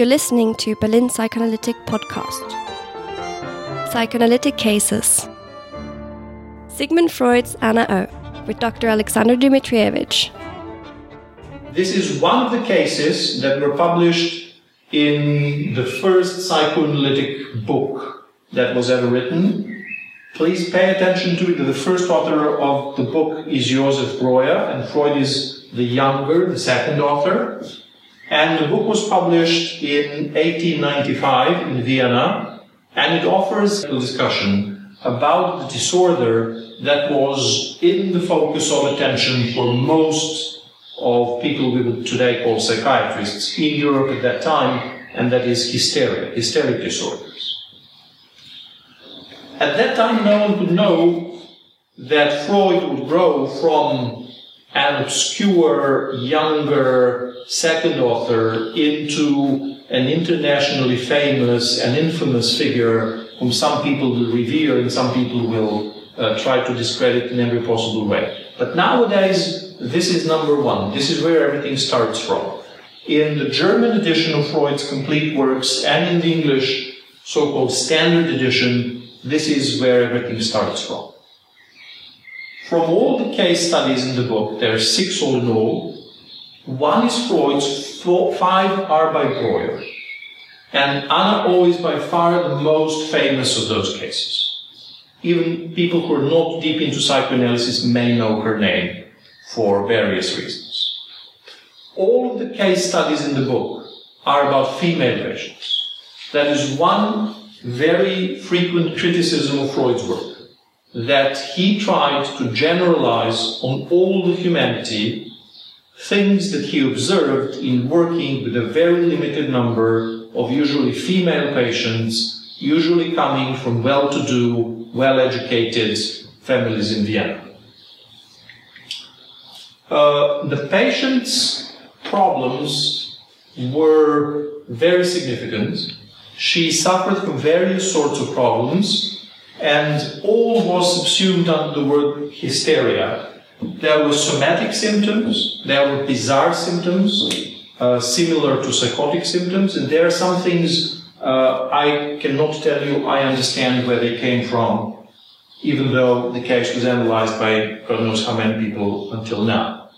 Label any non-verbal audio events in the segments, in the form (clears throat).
You're listening to Berlin Psychoanalytic Podcast. Psychoanalytic Cases. Sigmund Freud's Anna O. with Dr. Alexander Dmitrievich. This is one of the cases that were published in the first psychoanalytic book that was ever written. Please pay attention to it. The first author of the book is Josef Breuer, and Freud is the younger, the second author. And the book was published in 1895 in Vienna, and it offers a discussion about the disorder that was in the focus of attention for most of people we would today call psychiatrists in Europe at that time, and that is hysteria, hysteric disorders. At that time, no one could know that Freud would grow from an obscure, younger, second author into an internationally famous and infamous figure whom some people will revere and some people will uh, try to discredit in every possible way. But nowadays, this is number one. This is where everything starts from. In the German edition of Freud's complete works and in the English so called standard edition, this is where everything starts from. From all the case studies in the book, there are six all in all. One is Freud's, four, five are by Breuer. And Anna O is by far the most famous of those cases. Even people who are not deep into psychoanalysis may know her name for various reasons. All of the case studies in the book are about female patients. That is one very frequent criticism of Freud's work that he tried to generalize on all the humanity things that he observed in working with a very limited number of usually female patients, usually coming from well to do, well educated families in Vienna. Uh, the patient's problems were very significant. She suffered from various sorts of problems, and all was subsumed under the word hysteria. There were somatic symptoms, there were bizarre symptoms, uh, similar to psychotic symptoms, and there are some things uh, I cannot tell you I understand where they came from, even though the case was analyzed by God knows how many people until now.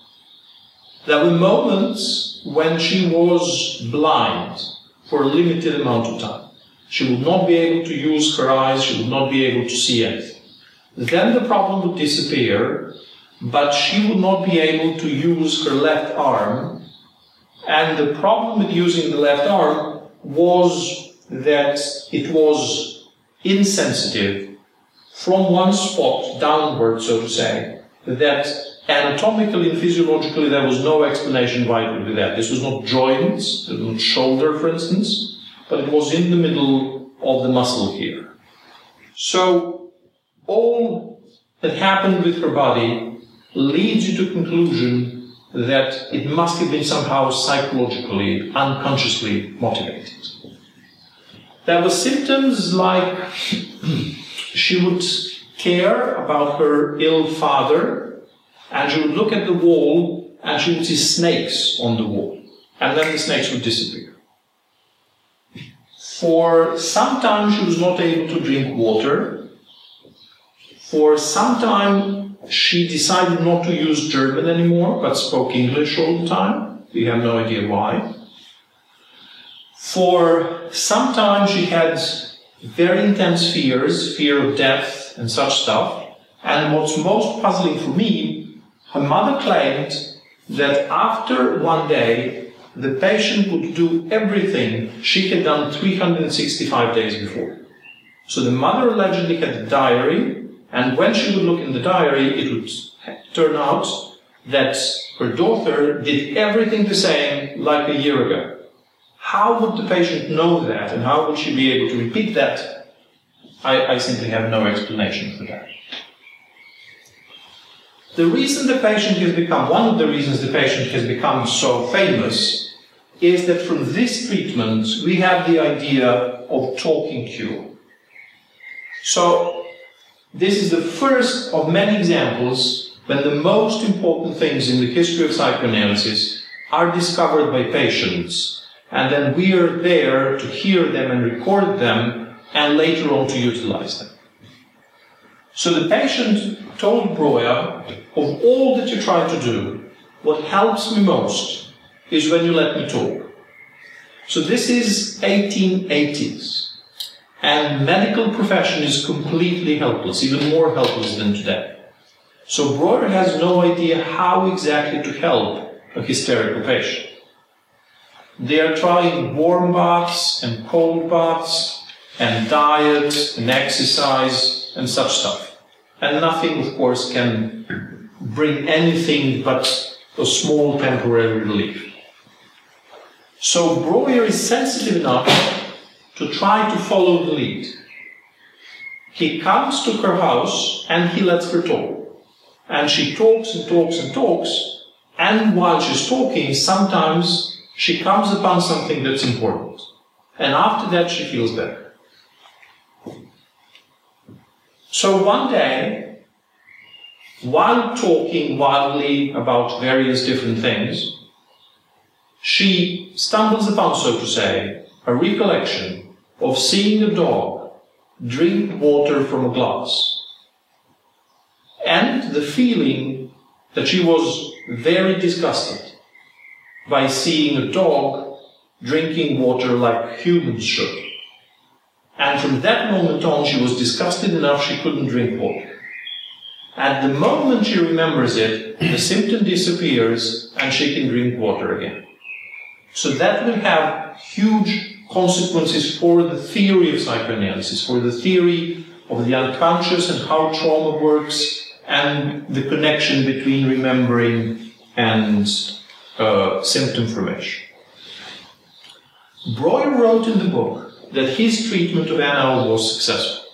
There were moments when she was blind for a limited amount of time. She would not be able to use her eyes, she would not be able to see anything. Then the problem would disappear, but she would not be able to use her left arm. And the problem with using the left arm was that it was insensitive from one spot downward, so to say, that anatomically and physiologically there was no explanation why it would be that. This was not joints, it was not shoulder, for instance, but it was in the middle of the muscle here. So all that happened with her body leads you to conclusion that it must have been somehow psychologically, unconsciously motivated. There were symptoms like (clears throat) she would care about her ill father, and she would look at the wall and she would see snakes on the wall, and then the snakes would disappear. For some time, she was not able to drink water. For some time, she decided not to use German anymore, but spoke English all the time. We have no idea why. For some time, she had very intense fears, fear of death and such stuff. And what's most puzzling for me, her mother claimed that after one day, the patient would do everything she had done 365 days before. So the mother allegedly had a diary, and when she would look in the diary, it would turn out that her daughter did everything the same like a year ago. How would the patient know that, and how would she be able to repeat that? I, I simply have no explanation for that. The reason the patient has become, one of the reasons the patient has become so famous is that from this treatment we have the idea of talking cure. So, this is the first of many examples when the most important things in the history of psychoanalysis are discovered by patients and then we are there to hear them and record them, and later on to utilize them. So the patient told Breuer, of all that you try to do, what helps me most is when you let me talk. So this is 1880s. And medical profession is completely helpless, even more helpless than today. So Breuer has no idea how exactly to help a hysterical patient. They are trying warm baths and cold baths and diet and exercise and such stuff. And nothing, of course, can bring anything but a small temporary relief. So Breuer is sensitive enough to try to follow the lead. He comes to her house and he lets her talk. And she talks and talks and talks. And while she's talking, sometimes she comes upon something that's important. And after that, she feels better. So one day, while talking wildly about various different things, she stumbles upon, so to say, a recollection of seeing a dog drink water from a glass. And the feeling that she was very disgusted by seeing a dog drinking water like humans should. And from that moment on, she was disgusted enough she couldn't drink water. At the moment she remembers it, the symptom disappears and she can drink water again. So that will have huge consequences for the theory of psychoanalysis, for the theory of the unconscious and how trauma works, and the connection between remembering and uh, symptom formation. Breuer wrote in the book that his treatment of Anna was successful.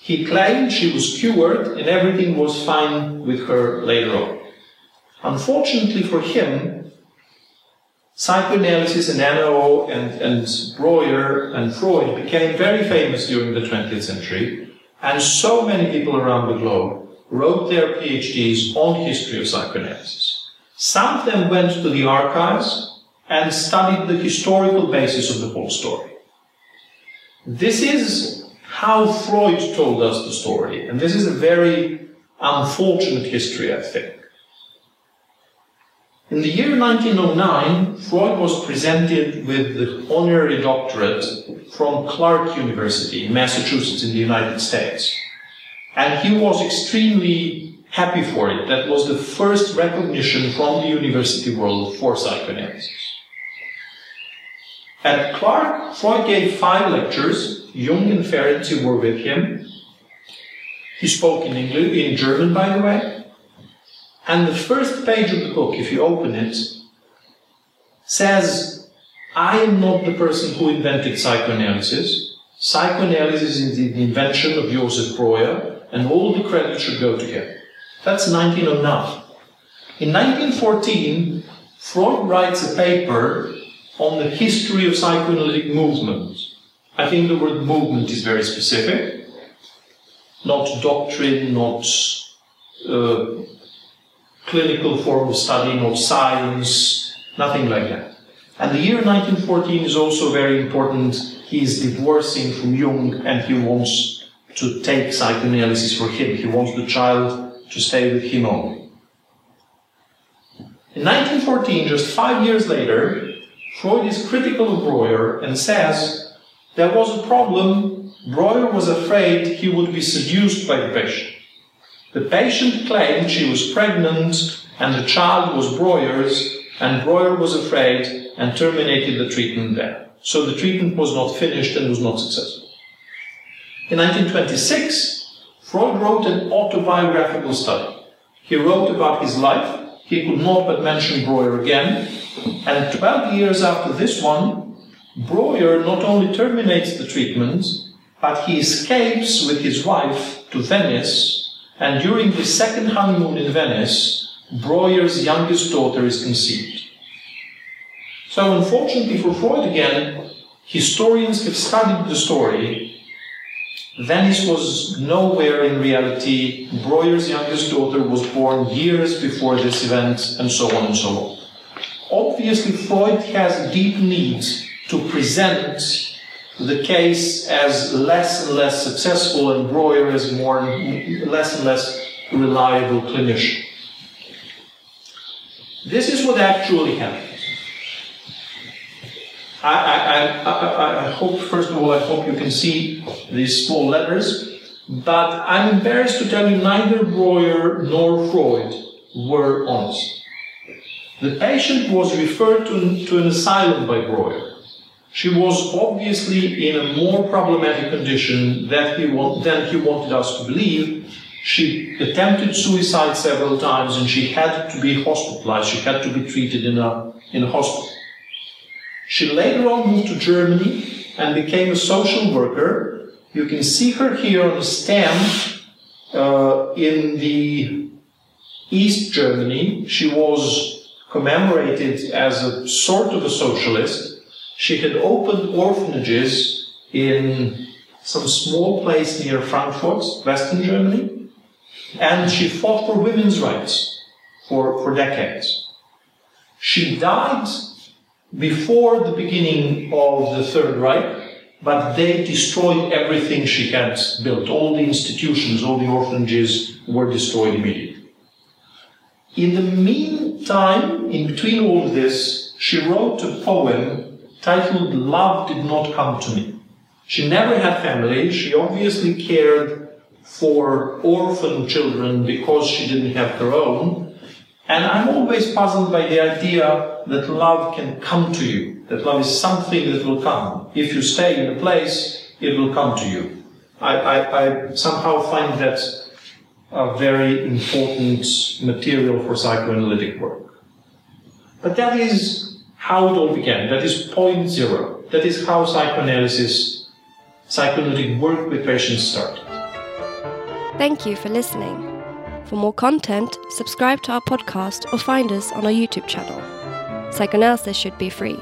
He claimed she was cured and everything was fine with her later on. Unfortunately for him, psychoanalysis and Anna O and, and Breuer and Freud became very famous during the 20th century, and so many people around the globe wrote their PhDs on history of psychoanalysis. Some of them went to the archives and studied the historical basis of the whole story. This is how Freud told us the story, and this is a very unfortunate history, I think. In the year 1909, Freud was presented with the honorary doctorate from Clark University in Massachusetts in the United States. And he was extremely happy for it. That was the first recognition from the university world for psychoanalysis. At Clark, Freud gave five lectures. Jung and Ferenczi were with him. He spoke in English, in German, by the way. And the first page of the book, if you open it, says, I am not the person who invented psychoanalysis. Psychoanalysis is the invention of Josef Breuer, and all the credit should go to him. That's 1909. In 1914, Freud writes a paper on the history of psychoanalytic movement. I think the word movement is very specific, not doctrine, not uh, clinical form of study, not science, nothing like that. And the year 1914 is also very important. He is divorcing from Jung and he wants to take psychoanalysis for him. He wants the child to stay with him only. In 1914, just five years later, Freud is critical of Breuer and says there was a problem. Breuer was afraid he would be seduced by the patient. The patient claimed she was pregnant and the child was Breuer's, and Breuer was afraid and terminated the treatment there. So the treatment was not finished and was not successful. In 1926, Freud wrote an autobiographical study. He wrote about his life. He could not but mention Breuer again. And 12 years after this one, Breuer not only terminates the treatment, but he escapes with his wife to Venice and during the second honeymoon in Venice, Breuer's youngest daughter is conceived. So, unfortunately for Freud again, historians have studied the story. Venice was nowhere in reality. Breuer's youngest daughter was born years before this event, and so on and so on. Obviously, Freud has a deep need to present the case as less and less successful and Breuer as more less and less reliable clinician. This is what actually happened. I, I, I, I, hope, first of all, I hope you can see these small letters, but I'm embarrassed to tell you neither Breuer nor Freud were honest. The patient was referred to, to an asylum by Breuer. She was obviously in a more problematic condition than he, than he wanted us to believe. She attempted suicide several times and she had to be hospitalized. She had to be treated in a, in a hospital. She later on moved to Germany and became a social worker. You can see her here on a stamp uh, in the East Germany. She was commemorated as a sort of a socialist she had opened orphanages in some small place near Frankfurt, Western Germany, and she fought for women's rights for, for decades. She died before the beginning of the Third Reich, but they destroyed everything she had built. All the institutions, all the orphanages were destroyed immediately. In the meantime, in between all this, she wrote a poem titled Love Did Not Come to Me. She never had family. She obviously cared for orphan children because she didn't have her own. And I'm always puzzled by the idea that love can come to you, that love is something that will come. If you stay in a place, it will come to you. I, I, I somehow find that a very important material for psychoanalytic work. But that is how it all began. That is point zero. That is how psychoanalysis, psychoanalytic work with patients started. Thank you for listening. For more content, subscribe to our podcast or find us on our YouTube channel. Psychoanalysis should be free.